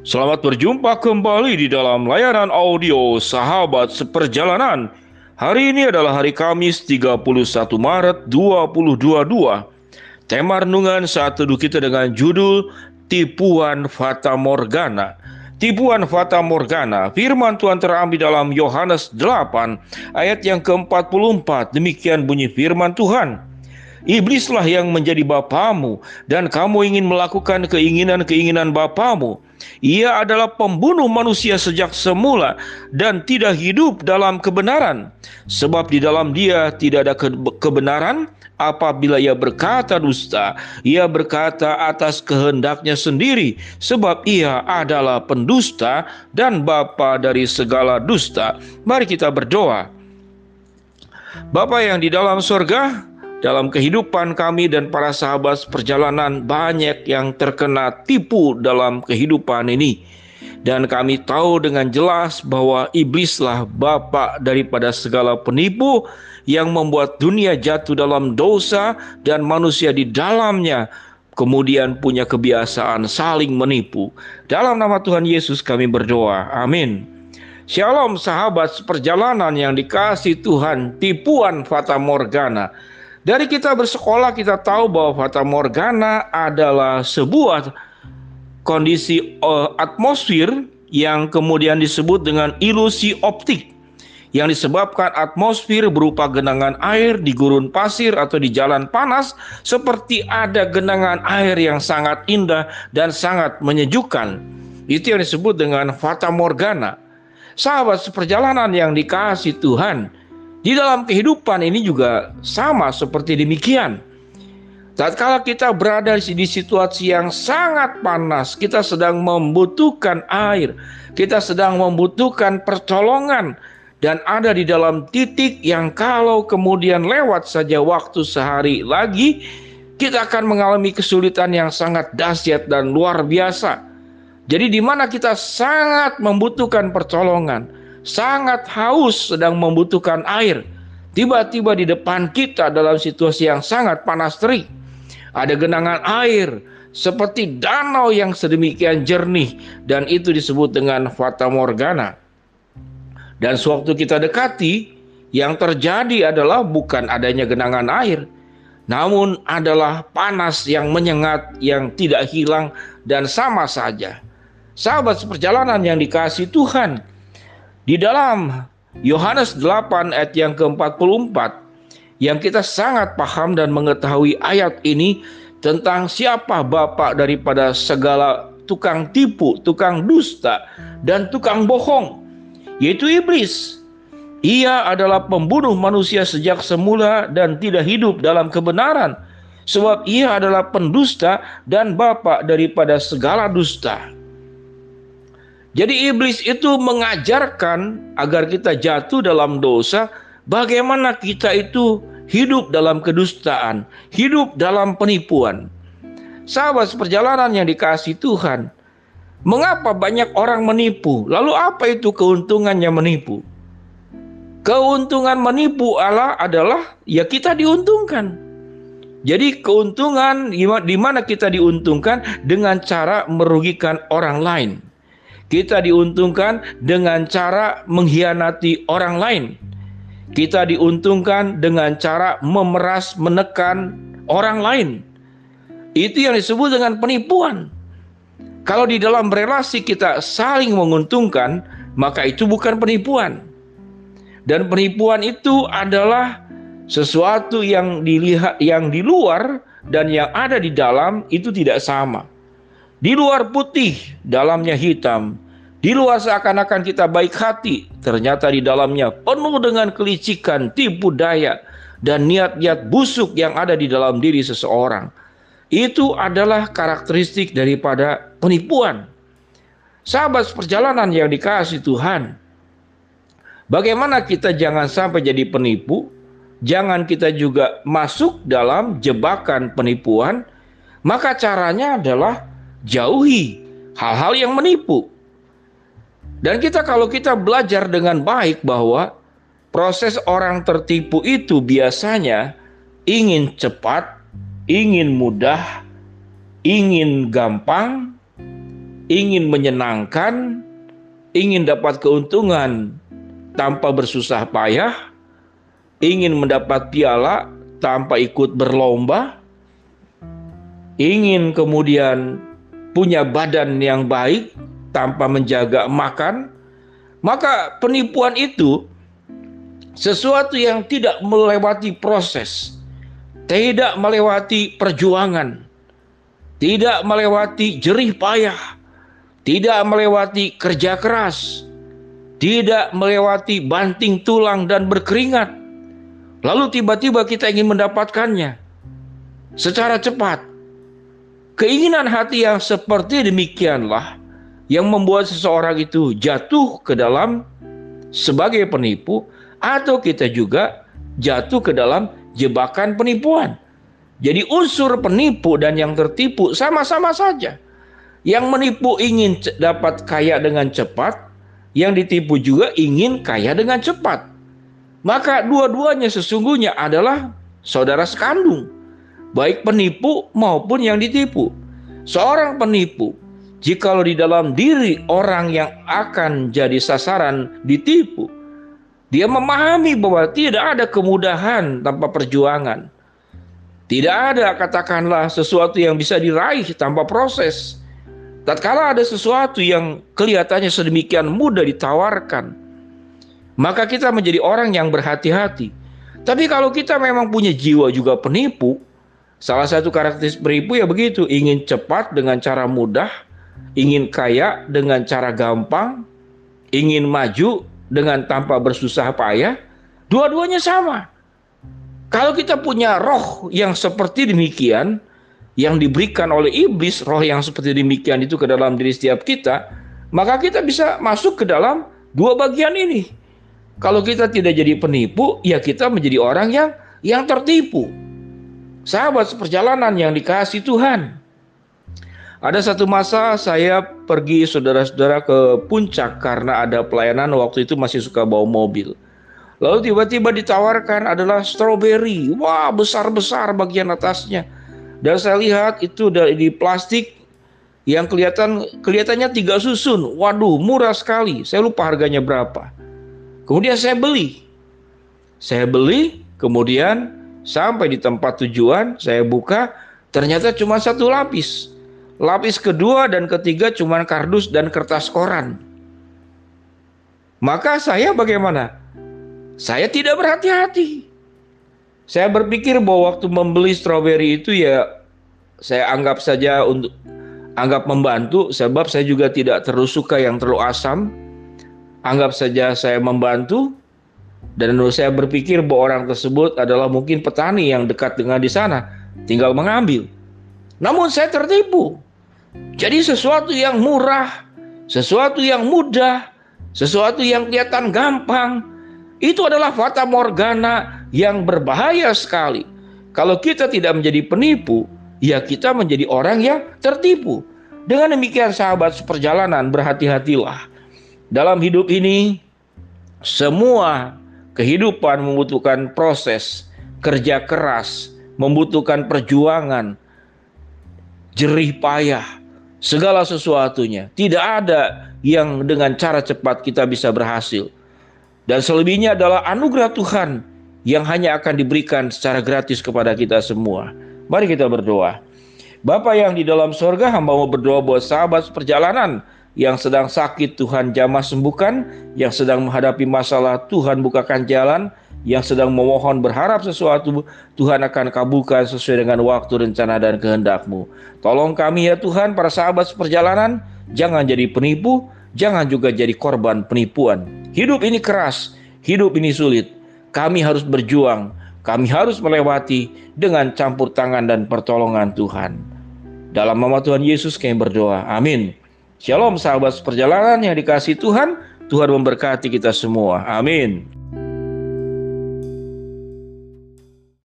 Selamat berjumpa kembali di dalam layanan audio Sahabat Seperjalanan. Hari ini adalah hari Kamis 31 Maret 2022. Tema renungan saat teduh kita dengan judul Tipuan Fata Morgana. Tipuan Fata Morgana, firman Tuhan terambil dalam Yohanes 8 ayat yang ke-44. Demikian bunyi firman Tuhan. Iblislah yang menjadi bapamu dan kamu ingin melakukan keinginan-keinginan bapamu. Ia adalah pembunuh manusia sejak semula dan tidak hidup dalam kebenaran. Sebab di dalam dia tidak ada kebenaran apabila ia berkata dusta. Ia berkata atas kehendaknya sendiri sebab ia adalah pendusta dan bapa dari segala dusta. Mari kita berdoa. Bapa yang di dalam surga, dalam kehidupan kami dan para sahabat perjalanan banyak yang terkena tipu dalam kehidupan ini. Dan kami tahu dengan jelas bahwa iblislah bapak daripada segala penipu yang membuat dunia jatuh dalam dosa dan manusia di dalamnya kemudian punya kebiasaan saling menipu. Dalam nama Tuhan Yesus kami berdoa. Amin. Shalom sahabat perjalanan yang dikasih Tuhan, tipuan fata morgana dari kita bersekolah kita tahu bahwa fata morgana adalah sebuah kondisi uh, atmosfer yang kemudian disebut dengan ilusi optik yang disebabkan atmosfer berupa genangan air di gurun pasir atau di jalan panas seperti ada genangan air yang sangat indah dan sangat menyejukkan. Itu yang disebut dengan fata morgana. Sahabat seperjalanan yang dikasih Tuhan, di dalam kehidupan ini juga sama seperti demikian. Tatkala kita berada di situasi yang sangat panas, kita sedang membutuhkan air, kita sedang membutuhkan pertolongan, dan ada di dalam titik yang kalau kemudian lewat saja waktu sehari lagi, kita akan mengalami kesulitan yang sangat dahsyat dan luar biasa. Jadi, di mana kita sangat membutuhkan pertolongan, sangat haus sedang membutuhkan air. Tiba-tiba di depan kita dalam situasi yang sangat panas terik. Ada genangan air seperti danau yang sedemikian jernih dan itu disebut dengan fata morgana. Dan sewaktu kita dekati, yang terjadi adalah bukan adanya genangan air, namun adalah panas yang menyengat yang tidak hilang dan sama saja. Sahabat seperjalanan yang dikasih Tuhan, di dalam Yohanes 8 ayat yang ke-44 yang kita sangat paham dan mengetahui ayat ini tentang siapa bapak daripada segala tukang tipu, tukang dusta, dan tukang bohong, yaitu iblis. Ia adalah pembunuh manusia sejak semula dan tidak hidup dalam kebenaran, sebab ia adalah pendusta dan bapak daripada segala dusta. Jadi iblis itu mengajarkan agar kita jatuh dalam dosa, bagaimana kita itu hidup dalam kedustaan, hidup dalam penipuan. Sahabat seperjalanan yang dikasih Tuhan, mengapa banyak orang menipu? Lalu apa itu keuntungannya menipu? Keuntungan menipu Allah adalah ya kita diuntungkan. Jadi keuntungan di mana kita diuntungkan dengan cara merugikan orang lain. Kita diuntungkan dengan cara mengkhianati orang lain. Kita diuntungkan dengan cara memeras, menekan orang lain. Itu yang disebut dengan penipuan. Kalau di dalam relasi kita saling menguntungkan, maka itu bukan penipuan. Dan penipuan itu adalah sesuatu yang dilihat yang di luar dan yang ada di dalam itu tidak sama. Di luar putih, dalamnya hitam. Di luar seakan-akan kita baik hati, ternyata di dalamnya penuh dengan kelicikan, tipu daya, dan niat-niat busuk yang ada di dalam diri seseorang. Itu adalah karakteristik daripada penipuan. Sahabat perjalanan yang dikasih Tuhan, bagaimana kita jangan sampai jadi penipu, jangan kita juga masuk dalam jebakan penipuan, maka caranya adalah jauhi hal-hal yang menipu. Dan kita kalau kita belajar dengan baik bahwa proses orang tertipu itu biasanya ingin cepat, ingin mudah, ingin gampang, ingin menyenangkan, ingin dapat keuntungan tanpa bersusah payah, ingin mendapat piala tanpa ikut berlomba, ingin kemudian punya badan yang baik tanpa menjaga makan, maka penipuan itu sesuatu yang tidak melewati proses, tidak melewati perjuangan, tidak melewati jerih payah, tidak melewati kerja keras, tidak melewati banting tulang dan berkeringat. Lalu tiba-tiba kita ingin mendapatkannya secara cepat. Keinginan hati yang seperti demikianlah yang membuat seseorang itu jatuh ke dalam sebagai penipu atau kita juga jatuh ke dalam jebakan penipuan. Jadi unsur penipu dan yang tertipu sama-sama saja. Yang menipu ingin dapat kaya dengan cepat, yang ditipu juga ingin kaya dengan cepat. Maka dua-duanya sesungguhnya adalah saudara sekandung, baik penipu maupun yang ditipu. Seorang penipu, jikalau di dalam diri orang yang akan jadi sasaran ditipu, dia memahami bahwa tidak ada kemudahan tanpa perjuangan. Tidak ada katakanlah sesuatu yang bisa diraih tanpa proses. Tatkala ada sesuatu yang kelihatannya sedemikian mudah ditawarkan, maka kita menjadi orang yang berhati-hati. Tapi kalau kita memang punya jiwa juga penipu, salah satu karakteristik penipu ya begitu, ingin cepat dengan cara mudah, ingin kaya dengan cara gampang, ingin maju dengan tanpa bersusah payah, dua-duanya sama. Kalau kita punya roh yang seperti demikian, yang diberikan oleh iblis, roh yang seperti demikian itu ke dalam diri setiap kita, maka kita bisa masuk ke dalam dua bagian ini. Kalau kita tidak jadi penipu, ya kita menjadi orang yang yang tertipu. Sahabat seperjalanan yang dikasih Tuhan. Ada satu masa saya pergi saudara-saudara ke puncak karena ada pelayanan waktu itu masih suka bawa mobil. Lalu tiba-tiba ditawarkan adalah stroberi. Wah, besar-besar bagian atasnya dan saya lihat itu dari di plastik yang kelihatan kelihatannya tiga susun. Waduh, murah sekali. Saya lupa harganya berapa. Kemudian saya beli. Saya beli, kemudian sampai di tempat tujuan, saya buka, ternyata cuma satu lapis. Lapis kedua dan ketiga cuma kardus dan kertas koran. Maka saya bagaimana? Saya tidak berhati-hati. Saya berpikir bahwa waktu membeli stroberi itu ya saya anggap saja untuk anggap membantu sebab saya juga tidak terlalu suka yang terlalu asam. Anggap saja saya membantu dan saya berpikir bahwa orang tersebut adalah mungkin petani yang dekat dengan di sana, tinggal mengambil. Namun saya tertipu. Jadi sesuatu yang murah, sesuatu yang mudah, sesuatu yang kelihatan gampang, itu adalah fata morgana yang berbahaya sekali. Kalau kita tidak menjadi penipu, ya kita menjadi orang yang tertipu. Dengan demikian sahabat seperjalanan berhati-hatilah. Dalam hidup ini semua kehidupan membutuhkan proses, kerja keras, membutuhkan perjuangan, jerih payah, segala sesuatunya. Tidak ada yang dengan cara cepat kita bisa berhasil. Dan selebihnya adalah anugerah Tuhan yang hanya akan diberikan secara gratis kepada kita semua. Mari kita berdoa. Bapak yang di dalam sorga, hamba mau berdoa buat sahabat perjalanan yang sedang sakit Tuhan jamah sembuhkan, yang sedang menghadapi masalah Tuhan bukakan jalan, yang sedang memohon berharap sesuatu Tuhan akan kabulkan sesuai dengan waktu rencana dan kehendakmu. Tolong kami ya Tuhan para sahabat seperjalanan jangan jadi penipu, jangan juga jadi korban penipuan. Hidup ini keras, hidup ini sulit. Kami harus berjuang, kami harus melewati dengan campur tangan dan pertolongan Tuhan. Dalam nama Tuhan Yesus kami berdoa. Amin. Shalom sahabat perjalanan yang dikasih Tuhan. Tuhan memberkati kita semua. Amin.